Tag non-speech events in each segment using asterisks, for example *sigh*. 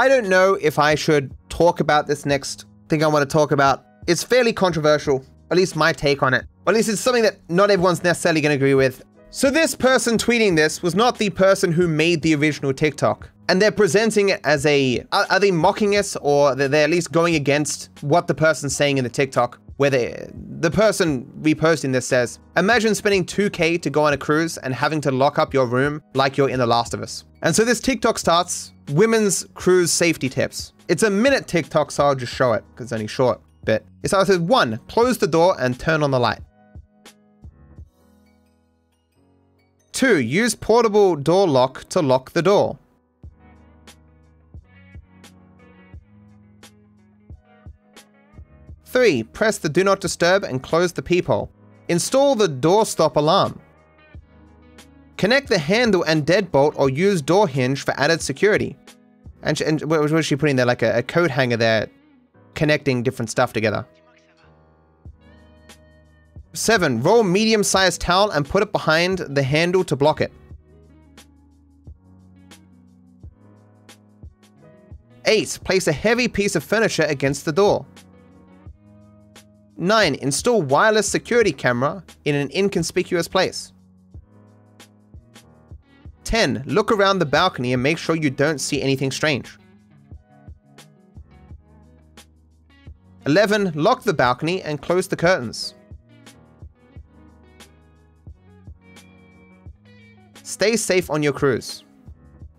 I don't know if I should talk about this next thing I want to talk about. It's fairly controversial, at least my take on it. Or at least it's something that not everyone's necessarily going to agree with. So this person tweeting this was not the person who made the original TikTok. And they're presenting it as a, are, are they mocking us or they're at least going against what the person's saying in the TikTok? Where they, the person reposting this says, imagine spending 2K to go on a cruise and having to lock up your room like you're in The Last of Us. And so this TikTok starts, women's cruise safety tips. It's a minute TikTok, so I'll just show it because it's only short bit. It starts with one, close the door and turn on the light. Two, use portable door lock to lock the door. Three, press the do not disturb and close the peephole. Install the door stop alarm. Connect the handle and deadbolt or use door hinge for added security. And, and what was she putting there? Like a, a coat hanger there, connecting different stuff together. Seven, roll medium-sized towel and put it behind the handle to block it. Eight, place a heavy piece of furniture against the door. 9. Install wireless security camera in an inconspicuous place. 10. Look around the balcony and make sure you don't see anything strange. 11. Lock the balcony and close the curtains. Stay safe on your cruise.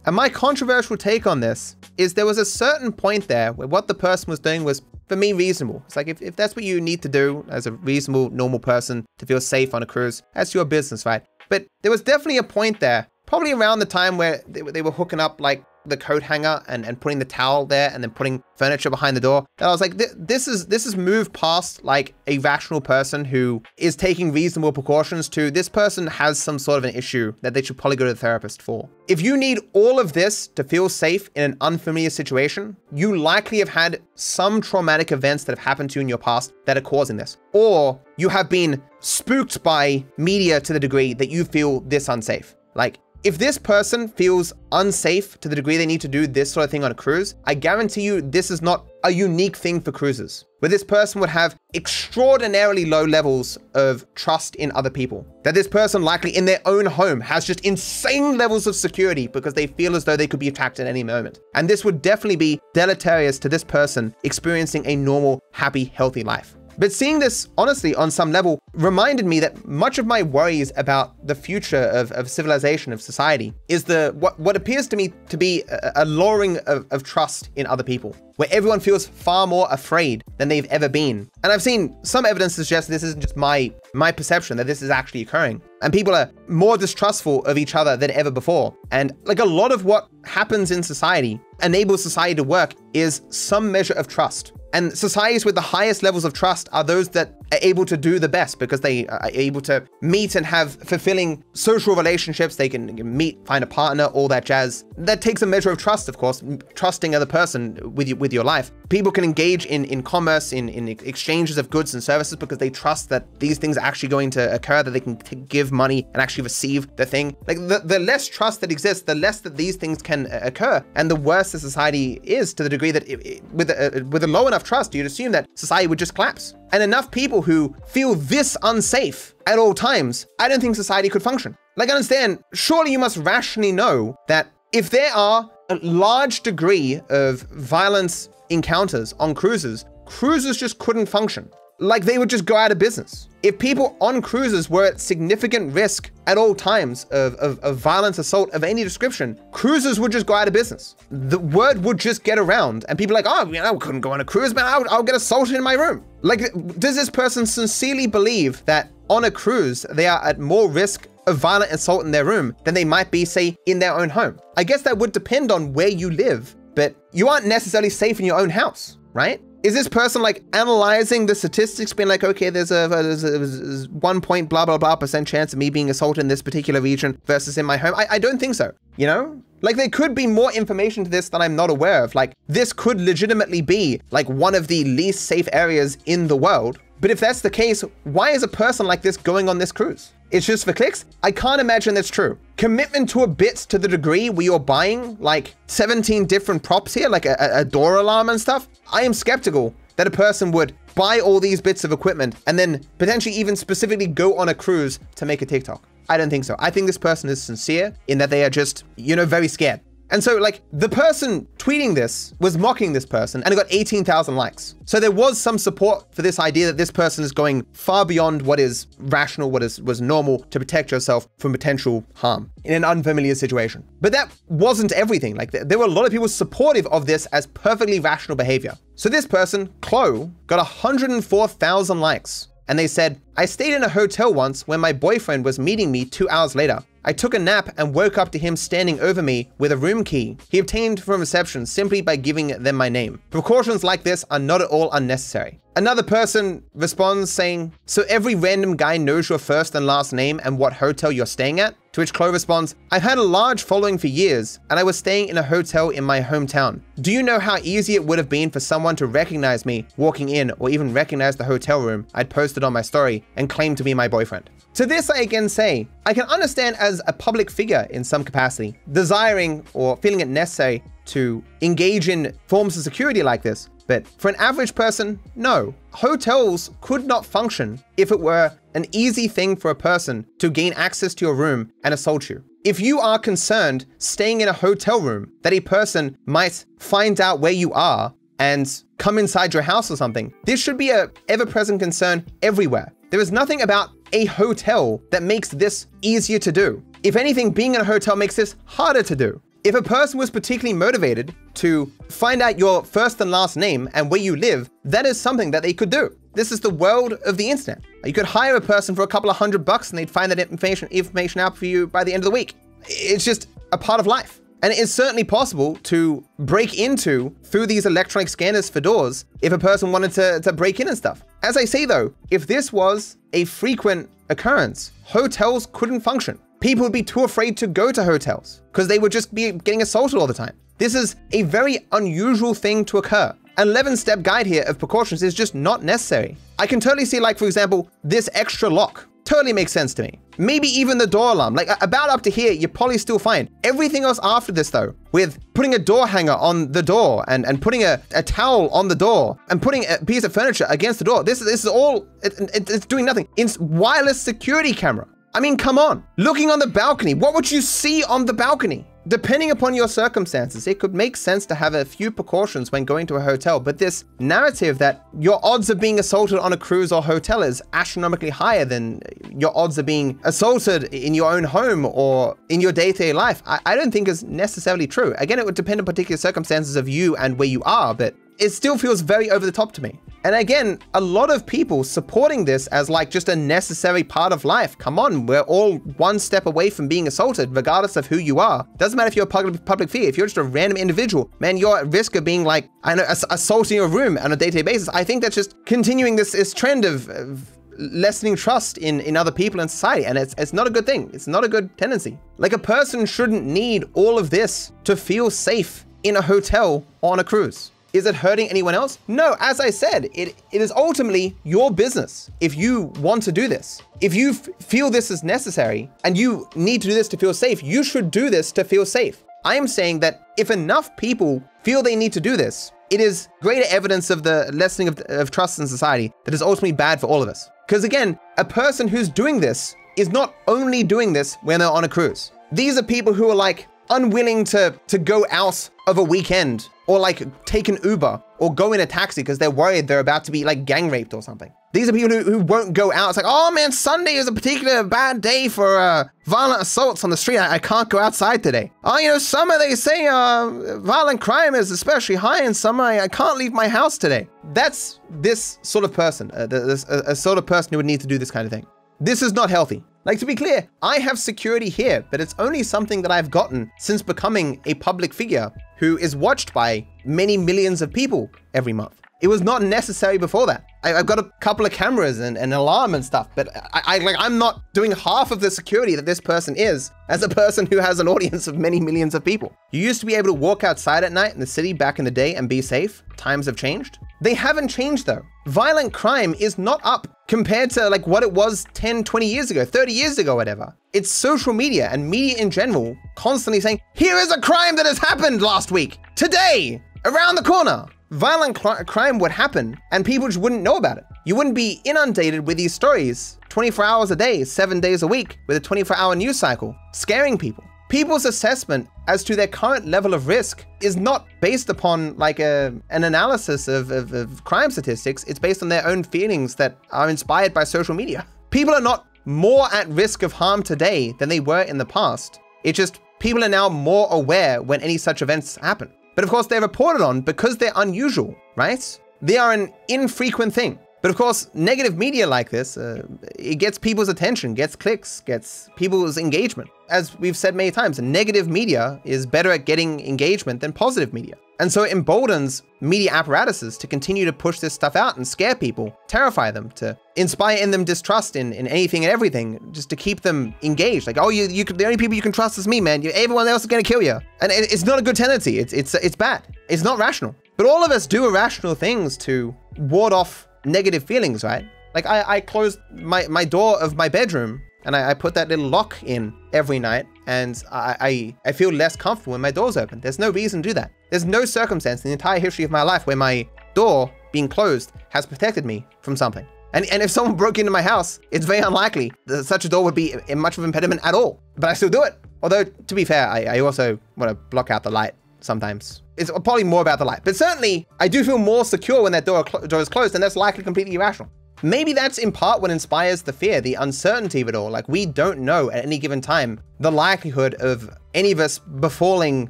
And my controversial take on this is there was a certain point there where what the person was doing was for me, reasonable. It's like if, if that's what you need to do as a reasonable, normal person to feel safe on a cruise, that's your business, right? But there was definitely a point there, probably around the time where they, they were hooking up like the coat hanger and, and putting the towel there and then putting furniture behind the door. And I was like, this is this is moved past like a rational person who is taking reasonable precautions to this person has some sort of an issue that they should probably go to the therapist for. If you need all of this to feel safe in an unfamiliar situation, you likely have had some traumatic events that have happened to you in your past that are causing this. Or you have been spooked by media to the degree that you feel this unsafe. Like if this person feels unsafe to the degree they need to do this sort of thing on a cruise, I guarantee you this is not a unique thing for cruises, where this person would have extraordinarily low levels of trust in other people. That this person likely in their own home has just insane levels of security because they feel as though they could be attacked at any moment. And this would definitely be deleterious to this person experiencing a normal, happy, healthy life. But seeing this, honestly, on some level, reminded me that much of my worries about the future of, of civilization, of society, is the what, what appears to me to be a, a lowering of, of trust in other people, where everyone feels far more afraid than they've ever been. And I've seen some evidence suggest this isn't just my my perception that this is actually occurring. And people are more distrustful of each other than ever before. And like a lot of what happens in society enables society to work is some measure of trust. And societies with the highest levels of trust are those that are able to do the best because they are able to meet and have fulfilling social relationships. They can meet, find a partner, all that jazz. That takes a measure of trust, of course, trusting other person with you, with your life. People can engage in, in commerce, in, in exchanges of goods and services because they trust that these things are actually going to occur, that they can give money and actually receive the thing. Like the, the less trust that exists, the less that these things can uh, occur. And the worse the society is to the degree that it, it, with, a, uh, with a low enough trust, you'd assume that society would just collapse. And enough people who feel this unsafe at all times, I don't think society could function. Like, I understand, surely you must rationally know that if there are a large degree of violence encounters on cruises, cruises just couldn't function. Like they would just go out of business. If people on cruises were at significant risk at all times of, of, of violence, assault of any description, cruises would just go out of business. The word would just get around and people like, oh, you know, I couldn't go on a cruise, man. I'll, I'll get assaulted in my room. Like, does this person sincerely believe that on a cruise, they are at more risk of violent assault in their room than they might be, say, in their own home? I guess that would depend on where you live, but you aren't necessarily safe in your own house, right? Is this person like analyzing the statistics, being like, okay, there's a, a, there's one point blah blah blah percent chance of me being assaulted in this particular region versus in my home? I, I don't think so. You know, like there could be more information to this that I'm not aware of. Like this could legitimately be like one of the least safe areas in the world, But if that's the case, why is a person like this going on this cruise? It's just for clicks? I can't imagine that's true. Commitment to a bit to the degree where you're buying like 17 different props here, like a, a door alarm and stuff. I am skeptical that a person would buy all these bits of equipment and then potentially even specifically go on a cruise to make a TikTok. I don't think so. I think this person is sincere in that they are just, you know, very scared. And so, like, the person tweeting this was mocking this person and it got 18,000 likes. So there was some support for this idea that this person is going far beyond what is rational, what is was normal to protect yourself from potential harm in an unfamiliar situation. But that wasn't everything. Like, there were a lot of people supportive of this as perfectly rational behavior. So this person, Chloe, got 104,000 likes. And they said, I stayed in a hotel once when my boyfriend was meeting me two hours later. I took a nap and woke up to him standing over me with a room key he obtained from reception simply by giving them my name. Precautions like this are not at all unnecessary. Another person responds saying, So every random guy knows your first and last name and what hotel you're staying at? To which Chloe responds, I've had a large following for years, and I was staying in a hotel in my hometown. Do you know how easy it would have been for someone to recognize me walking in or even recognize the hotel room I'd posted on my story and claim to be my boyfriend? To this, I again say, I can understand as a public figure in some capacity, desiring or feeling it necessary to engage in forms of security like this. But for an average person, no. Hotels could not function if it were an easy thing for a person to gain access to your room and assault you. If you are concerned staying in a hotel room that a person might find out where you are and come inside your house or something, this should be a ever-present concern everywhere. There is nothing about a hotel that makes this easier to do. If anything, being in a hotel makes this harder to do. If a person was particularly motivated to find out your first and last name and where you live, that is something that they could do. This is the world of the internet. You could hire a person for a couple of hundred bucks and they'd find that information, information out for you by the end of the week. It's just a part of life. And it is certainly possible to break into through these electronic scanners for doors if a person wanted to, to break in and stuff. As I say though, if this was a frequent occurrence, hotels couldn't function. People would be too afraid to go to hotels because they would just be getting assaulted all the time. This is a very unusual thing to occur. An 11 step guide here of precautions is just not necessary. I can totally see, like, for example, this extra lock totally makes sense to me. Maybe even the door alarm. Like about up to here, you're probably still fine. Everything else after this though, with putting a door hanger on the door and, and putting a, a towel on the door and putting a piece of furniture against the door. This, this is all, it, it, it's doing nothing. It's wireless security camera. I mean, come on. Looking on the balcony, what would you see on the balcony? Depending upon your circumstances, it could make sense to have a few precautions when going to a hotel, but this narrative that your odds of being assaulted on a cruise or hotel is astronomically higher than your odds of being assaulted in your own home or in your day-to-day life, I, I don't think is necessarily true. Again, it would depend on particular circumstances of you and where you are, but it still feels very over the top to me. And again, a lot of people supporting this as like just a necessary part of life. Come on, we're all one step away from being assaulted, regardless of who you are. Doesn't matter if you're a public, public figure, if you're just a random individual, man, you're at risk of being like, I know, ass assaulting your room on a day-to-day basis. I think that's just continuing this, this trend of, of lessening trust in, in other people in society. And it's, it's not a good thing. It's not a good tendency. Like a person shouldn't need all of this to feel safe in a hotel on a cruise. Is it hurting anyone else? No, as I said, it, it is ultimately your business if you want to do this. If you feel this is necessary and you need to do this to feel safe, you should do this to feel safe. I am saying that if enough people feel they need to do this, it is greater evidence of the lessening of, of trust in society that is ultimately bad for all of us. Because again, a person who's doing this is not only doing this when they're on a cruise. These are people who are like unwilling to, to go out of a weekend or like take an Uber or go in a taxi because they're worried they're about to be like gang raped or something. These are people who, who won't go out. It's like, oh man, Sunday is a particular bad day for uh, violent assaults on the street. I, I, can't go outside today. Oh, you know, summer they say uh, violent crime is especially high in summer. I, I, can't leave my house today. That's this sort of person, uh, this, a, a sort of person who would need to do this kind of thing. This is not healthy. Like to be clear, I have security here, but it's only something that I've gotten since becoming a public figure who is watched by many millions of people every month. It was not necessary before that. I, have got a couple of cameras and, an alarm and stuff, but I, I like I'm not doing half of the security that this person is as a person who has an audience of many millions of people. You used to be able to walk outside at night in the city back in the day and be safe. Times have changed. They haven't changed though. Violent crime is not up compared to like what it was 10, 20 years ago, 30 years ago, whatever. It's social media and media in general constantly saying, here is a crime that has happened last week, today, around the corner. Violent crime would happen and people just wouldn't know about it. You wouldn't be inundated with these stories 24 hours a day, seven days a week with a 24 hour news cycle, scaring people. People's assessment as to their current level of risk is not based upon like a, an analysis of, of, of crime statistics. It's based on their own feelings that are inspired by social media. People are not more at risk of harm today than they were in the past. It's just people are now more aware when any such events happen. But of course, they're reported on because they're unusual, right? They are an infrequent thing. But of course, negative media like this, uh, it gets people's attention, gets clicks, gets people's engagement. As we've said many times, negative media is better at getting engagement than positive media. And so it emboldens media apparatuses to continue to push this stuff out and scare people, terrify them, to inspire in them distrust in, in anything and everything, just to keep them engaged. Like, oh, you, you the only people you can trust is me, man. You, everyone else is gonna kill you. And it, it's not a good tendency. It's, it's, it's bad. It's not rational. But all of us do irrational things to ward off negative feelings, right? Like I, I closed my, my door of my bedroom and I, I put that little lock in every night and I, I, I feel less comfortable when my door's open. There's no reason to do that. There's no circumstance in the entire history of my life where my door being closed has protected me from something. And, and if someone *laughs* broke into my house, it's very unlikely that such a door would be much of an impediment at all. But I still do it. Although, to be fair, I, I also want to block out the light sometimes. It's probably more about the light, but certainly I do feel more secure when that door, door is closed, and that's likely completely irrational. Maybe that's in part what inspires the fear, the uncertainty of it all. Like, we don't know at any given time the likelihood of any of us befalling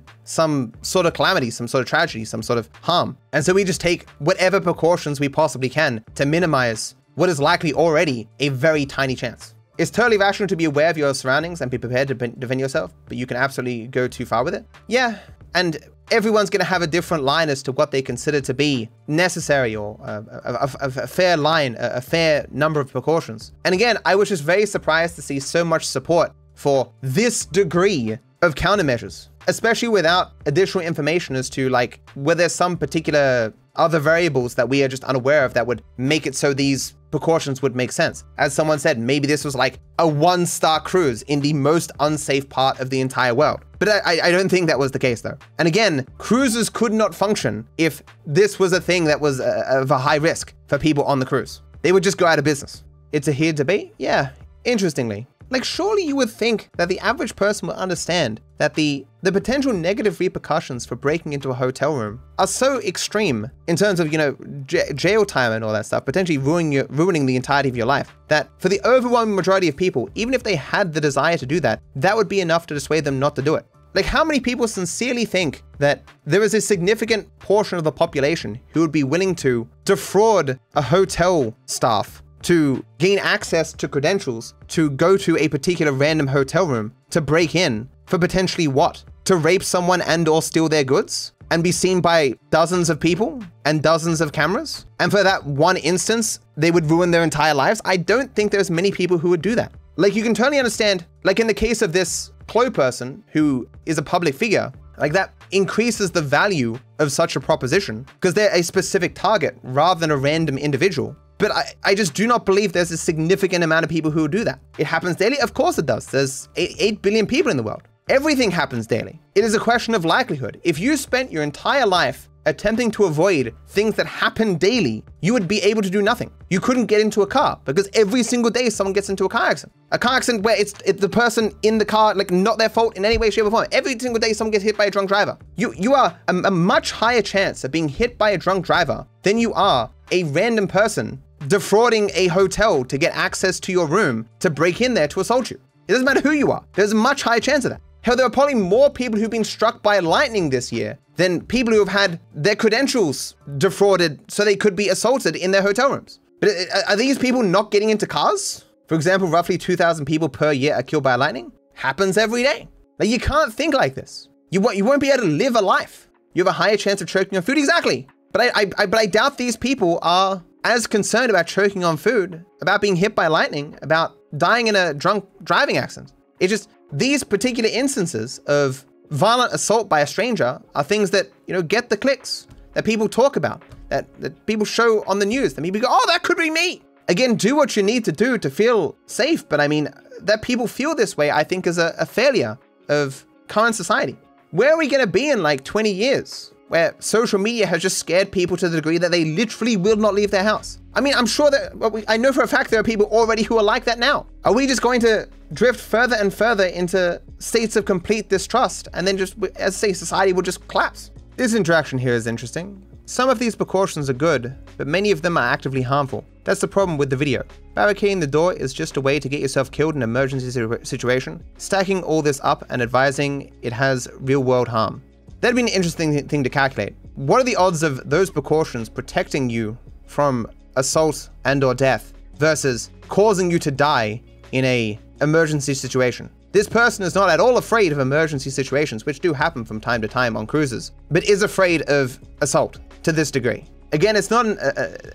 some sort of calamity, some sort of tragedy, some sort of harm. And so we just take whatever precautions we possibly can to minimize what is likely already a very tiny chance. It's totally rational to be aware of your surroundings and be prepared to defend yourself, but you can absolutely go too far with it. Yeah, and everyone's going to have a different line as to what they consider to be necessary or a, a, a, a fair line, a, fair number of precautions. And again, I was just very surprised to see so much support for this degree of countermeasures, especially without additional information as to like were there some particular other variables that we are just unaware of that would make it so these precautions would make sense. As someone said, maybe this was like a one star cruise in the most unsafe part of the entire world. But I, I don't think that was the case though. And again, cruises could not function if this was a thing that was a, of a high risk for people on the cruise. They would just go out of business. It's a heated debate? Yeah, interestingly. Like, surely you would think that the average person would understand that the, the potential negative repercussions for breaking into a hotel room are so extreme in terms of, you know, jail time and all that stuff, potentially ruining, your, ruining the entirety of your life, that for the overwhelming majority of people, even if they had the desire to do that, that would be enough to dissuade them not to do it. Like, how many people sincerely think that there is a significant portion of the population who would be willing to defraud a hotel staff to gain access to credentials to go to a particular random hotel room to break in for potentially what? To rape someone and or steal their goods? And be seen by dozens of people and dozens of cameras? And for that one instance, they would ruin their entire lives? I don't think there's many people who would do that. Like you can totally understand, like in the case of this Chloe person who is a public figure, like that increases the value of such a proposition because they're a specific target rather than a random individual. But I, I just do not believe there's a significant amount of people who do that. It happens daily? Of course it does. There's 8 billion people in the world. Everything happens daily. It is a question of likelihood. If you spent your entire life attempting to avoid things that happen daily, you would be able to do nothing. You couldn't get into a car because every single day someone gets into a car accident. A car accident where it's, the person in the car, like not their fault in any way, shape, or form. Every single day someone gets hit by a drunk driver. You you are a, a much higher chance of being hit by a drunk driver than you are a random person defrauding a hotel to get access to your room to break in there to assault you. It doesn't matter who you are. There's a much higher chance of that. Hell, there are probably more people who've been struck by lightning this year than people who have had their credentials defrauded so they could be assaulted in their hotel rooms. But uh, uh, are these people not getting into cars? For example, roughly 2,000 people per year are killed by lightning. Happens every day. Like, you can't think like this. You, won't, you won't be able to live a life. You have a higher chance of choking on food. Exactly. But I, I, I, but I doubt these people are as concerned about choking on food, about being hit by lightning, about dying in a drunk driving accident. It's just these particular instances of violent assault by a stranger are things that, you know, get the clicks, that people talk about, that, that people show on the news, that people go, oh, that could be me. Again, do what you need to do to feel safe. But I mean, that people feel this way, I think is a, a failure of current society. Where are we going to be in like 20 years? Where social media has just scared people to the degree that they literally will not leave their house. I mean, I'm sure that, well, I know for a fact there are people already who are like that now. Are we just going to drift further and further into states of complete distrust and then just, as say, society will just collapse? This interaction here is interesting. Some of these precautions are good, but many of them are actively harmful. That's the problem with the video. Barricading the door is just a way to get yourself killed in an emergency situation. Stacking all this up and advising it has real world harm. That'd be an interesting thing to calculate. What are the odds of those precautions protecting you from assault and or death versus causing you to die in a emergency situation? This person is not at all afraid of emergency situations, which do happen from time to time on cruises, but is afraid of assault to this degree. Again, it's not an,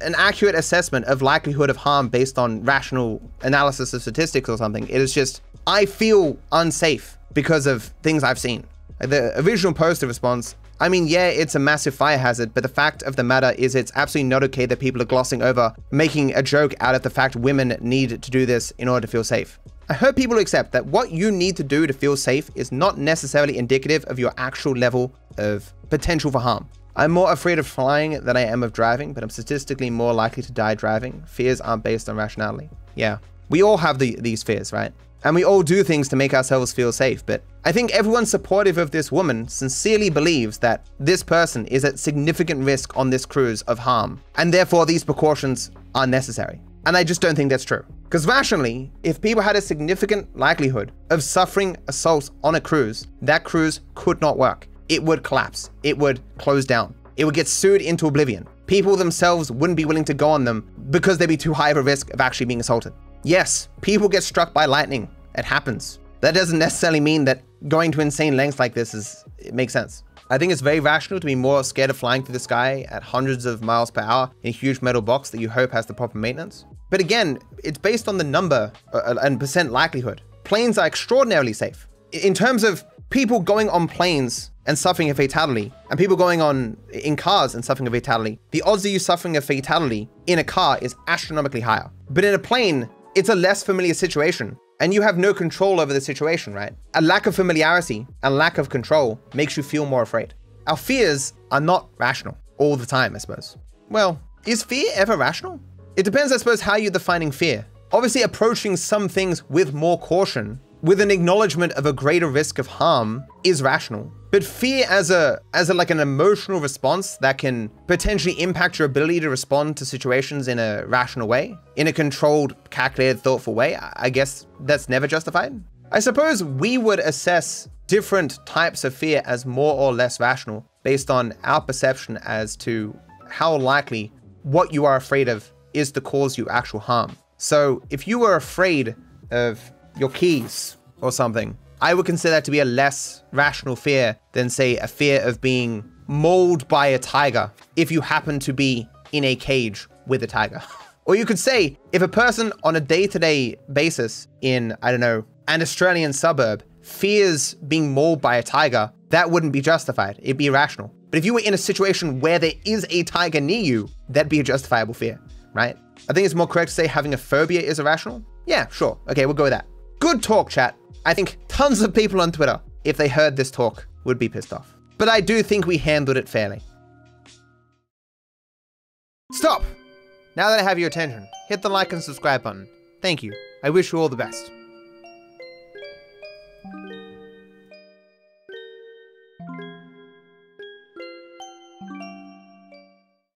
an, accurate assessment of likelihood of harm based on rational analysis of statistics or something. It is just, I feel unsafe because of things I've seen. The original poster response, I mean, yeah, it's a massive fire hazard, but the fact of the matter is it's absolutely not okay that people are glossing over, making a joke out of the fact women need to do this in order to feel safe. I hope people accept that what you need to do to feel safe is not necessarily indicative of your actual level of potential for harm. I'm more afraid of flying than I am of driving, but I'm statistically more likely to die driving. Fears aren't based on rationality. Yeah, we all have the, these fears, right? And we all do things to make ourselves feel safe, but I think everyone supportive of this woman sincerely believes that this person is at significant risk on this cruise of harm, and therefore these precautions are necessary. And I just don't think that's true. Because rationally, if people had a significant likelihood of suffering assault on a cruise, that cruise could not work. It would collapse. It would close down. It would get sued into oblivion. People themselves wouldn't be willing to go on them because they'd be too high of a risk of actually being assaulted. Yes, people get struck by lightning. It happens. That doesn't necessarily mean that going to insane lengths like this is it makes sense. I think it's very rational to be more scared of flying through the sky at hundreds of miles per hour in a huge metal box that you hope has the proper maintenance. But again, it's based on the number uh, uh, and percent likelihood. Planes are extraordinarily safe. In terms of people going on planes and suffering a fatality, and people going on in cars and suffering a fatality, the odds of you suffering a fatality in a car is astronomically higher. But in a plane, it's a less familiar situation and you have no control over the situation, right? A lack of familiarity and lack of control makes you feel more afraid. Our fears are not rational all the time, I suppose. Well, is fear ever rational? It depends, I suppose, how you're defining fear. Obviously, approaching some things with more caution, with an acknowledgement of a greater risk of harm, is rational. But fear as a as a like an emotional response that can potentially impact your ability to respond to situations in a rational way, in a controlled, calculated, thoughtful way, I guess that's never justified. I suppose we would assess different types of fear as more or less rational based on our perception as to how likely what you are afraid of is to cause you actual harm. So if you were afraid of your keys or something, I would consider that to be a less rational fear than, say, a fear of being mauled by a tiger if you happen to be in a cage with a tiger. *laughs* or you could say, if a person on a day to day basis in, I don't know, an Australian suburb fears being mauled by a tiger, that wouldn't be justified. It'd be irrational. But if you were in a situation where there is a tiger near you, that'd be a justifiable fear, right? I think it's more correct to say having a phobia is irrational. Yeah, sure. Okay, we'll go with that. Good talk, chat. I think tons of people on Twitter, if they heard this talk, would be pissed off. But I do think we handled it fairly. Stop! Now that I have your attention, hit the like and subscribe button. Thank you. I wish you all the best.